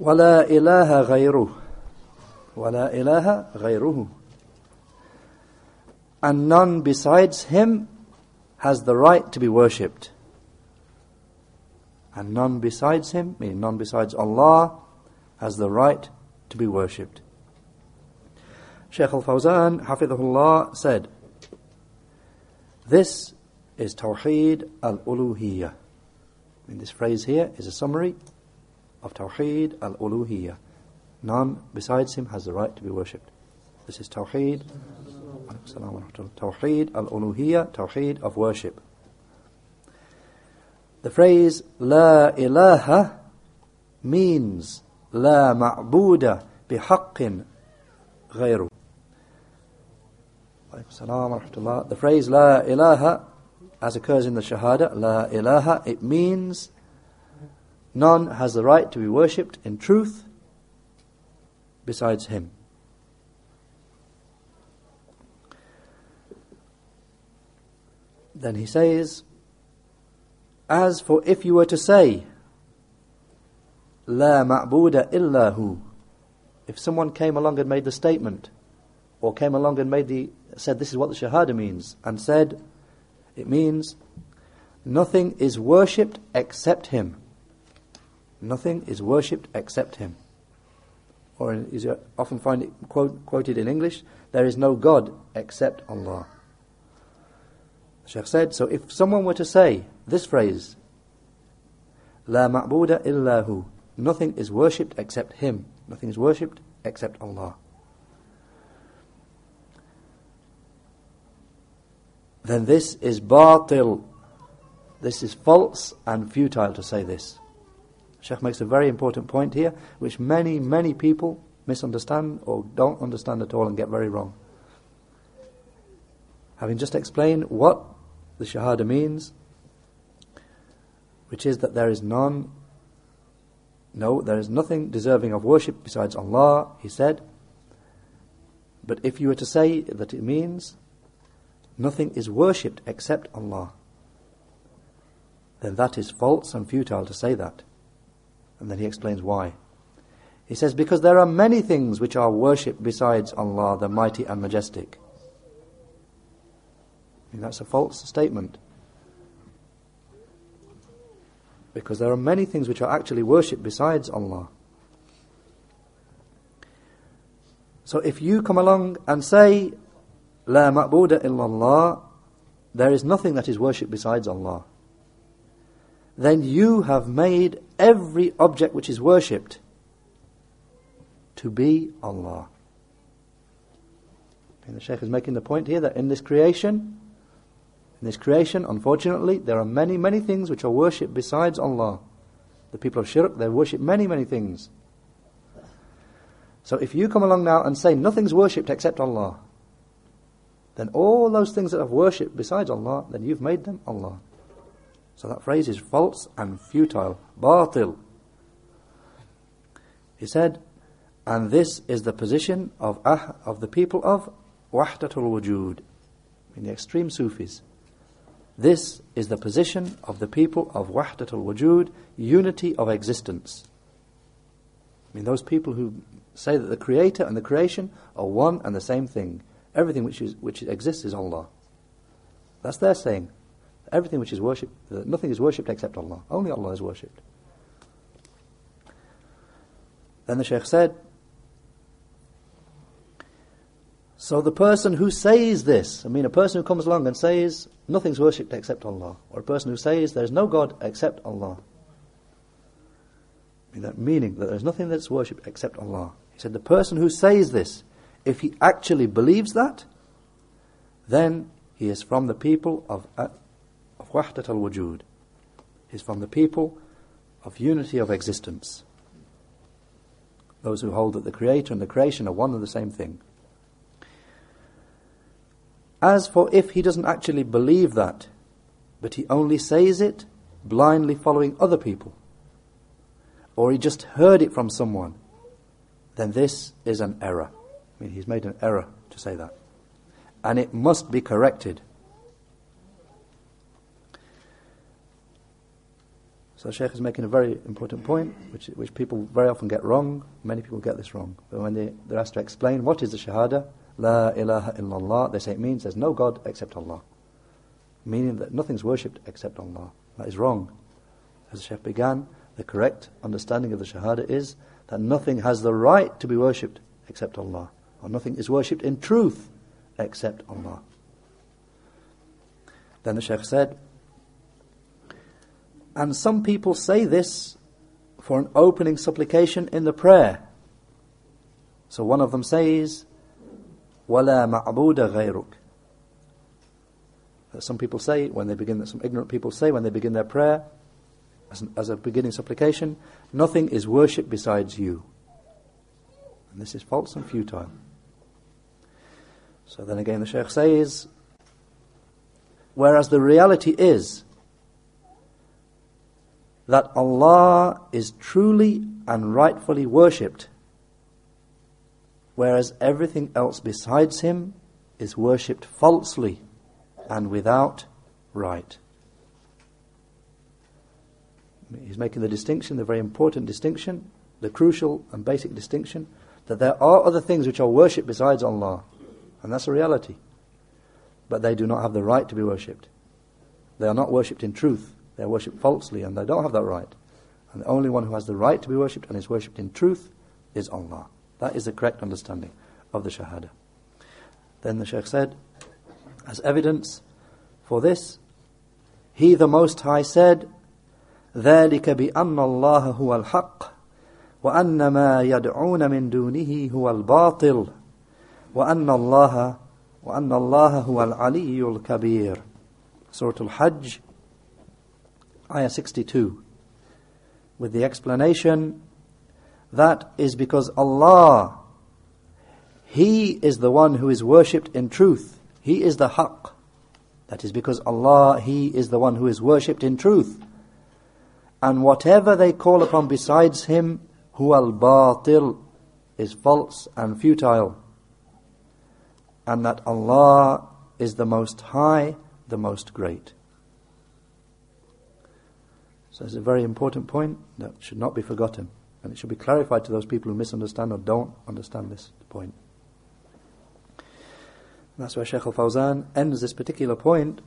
ولا إله غيره ولا إله غيره and none besides him has the right to be worshipped and none besides him meaning none besides Allah has the right to be worshipped Shaykh al-Fawzan hafidhullah said this is Tawheed al-Uluhiyyah I mean, this phrase here is a summary of Tawheed al-Uluhiyyah. None besides him has the right to be worshipped. This is Tawheed. Tawheed al-Uluhiyyah, Tawheed of worship. The phrase La ilaha means La ma'buda bihaqqin ghayru. The phrase La ilaha, as occurs in the Shahada, La ilaha, it means None has the right to be worshipped in truth besides Him. Then he says, As for if you were to say, La ma'buda illahu, if someone came along and made the statement, or came along and made the said this is what the shahada means, and said it means nothing is worshipped except him. Nothing is worshipped except Him. Or is often find it quote, quoted in English, there is no God except Allah. The Sheikh said, so if someone were to say this phrase, La ma'buda illahu, nothing is worshipped except Him. Nothing is worshipped except Allah. Then this is batil. This is false and futile to say this. Sheikh makes a very important point here, which many, many people misunderstand or don't understand at all and get very wrong. Having just explained what the Shahada means, which is that there is none, no, there is nothing deserving of worship besides Allah, he said. But if you were to say that it means nothing is worshipped except Allah, then that is false and futile to say that. And then he explains why. He says, Because there are many things which are worshipped besides Allah, the mighty and majestic. Mean, that's a false statement. Because there are many things which are actually worshipped besides Allah. So if you come along and say, La ma'buda illallah, there is nothing that is worshipped besides Allah then you have made every object which is worshipped to be Allah. And the Shaykh is making the point here that in this creation, in this creation, unfortunately, there are many, many things which are worshipped besides Allah. The people of Shirk, they worship many, many things. So if you come along now and say nothing's worshipped except Allah, then all those things that have worshipped besides Allah, then you've made them Allah. So that phrase is false and futile. Batil. He said, and this is the position of ah, of the people of Wahdatul Wujud, in the extreme Sufis. This is the position of the people of Wahdatul Wujud, unity of existence. I mean, those people who say that the Creator and the creation are one and the same thing. Everything which, is, which exists is Allah. That's their saying. Everything which is worshipped, uh, nothing is worshipped except Allah. Only Allah is worshipped. Then the Shaykh said, So the person who says this, I mean a person who comes along and says nothing's worshipped except Allah, or a person who says there's no God except Allah, that meaning that there's nothing that's worshipped except Allah. He said the person who says this, if he actually believes that, then he is from the people of Wahdat al Wujud is from the people of unity of existence. Those who hold that the Creator and the creation are one and the same thing. As for if he doesn't actually believe that, but he only says it blindly following other people, or he just heard it from someone, then this is an error. I mean, he's made an error to say that. And it must be corrected. So the Shaykh is making a very important point, which, which people very often get wrong. Many people get this wrong. But when they, they're asked to explain what is the Shahada, La ilaha illallah, they say it means there's no God except Allah. Meaning that nothing's worshipped except Allah. That is wrong. As the Shaykh began, the correct understanding of the Shahada is that nothing has the right to be worshipped except Allah. Or nothing is worshipped in truth except Allah. Then the Shaykh said, and some people say this for an opening supplication in the prayer. So one of them says, وَلَا مَعْبُودَ غَيْرُكَ Some people say, when they begin, some ignorant people say when they begin their prayer, as, an, as a beginning supplication, nothing is worshipped besides you. And this is false and futile. So then again the Shaykh says, whereas the reality is that Allah is truly and rightfully worshipped, whereas everything else besides Him is worshipped falsely and without right. He's making the distinction, the very important distinction, the crucial and basic distinction, that there are other things which are worshipped besides Allah, and that's a reality. But they do not have the right to be worshipped. They are not worshipped in truth. They are worshipped falsely and they don't have that right. And the only one who has the right to be worshipped and is worshipped in truth is Allah. That is the correct understanding of the Shahada. Then the Shaykh said, as evidence for this, He the Most High said, ذلك بأن الله هو الحق وأن ما يدعون من دونه هو الباطل وأن الله وأن الله هو العلي الكبير Surah Al-Hajj ayah 62, with the explanation that is because Allah, He is the one who is worshipped in truth. He is the haqq. That is because Allah, He is the one who is worshipped in truth. And whatever they call upon besides Him, huwa al-batil, is false and futile. And that Allah is the most high, the most great. So it's a very important point that should not be forgotten. And it should be clarified to those people who misunderstand or don't understand this point. And that's where Sheikh al Fawzan ends this particular point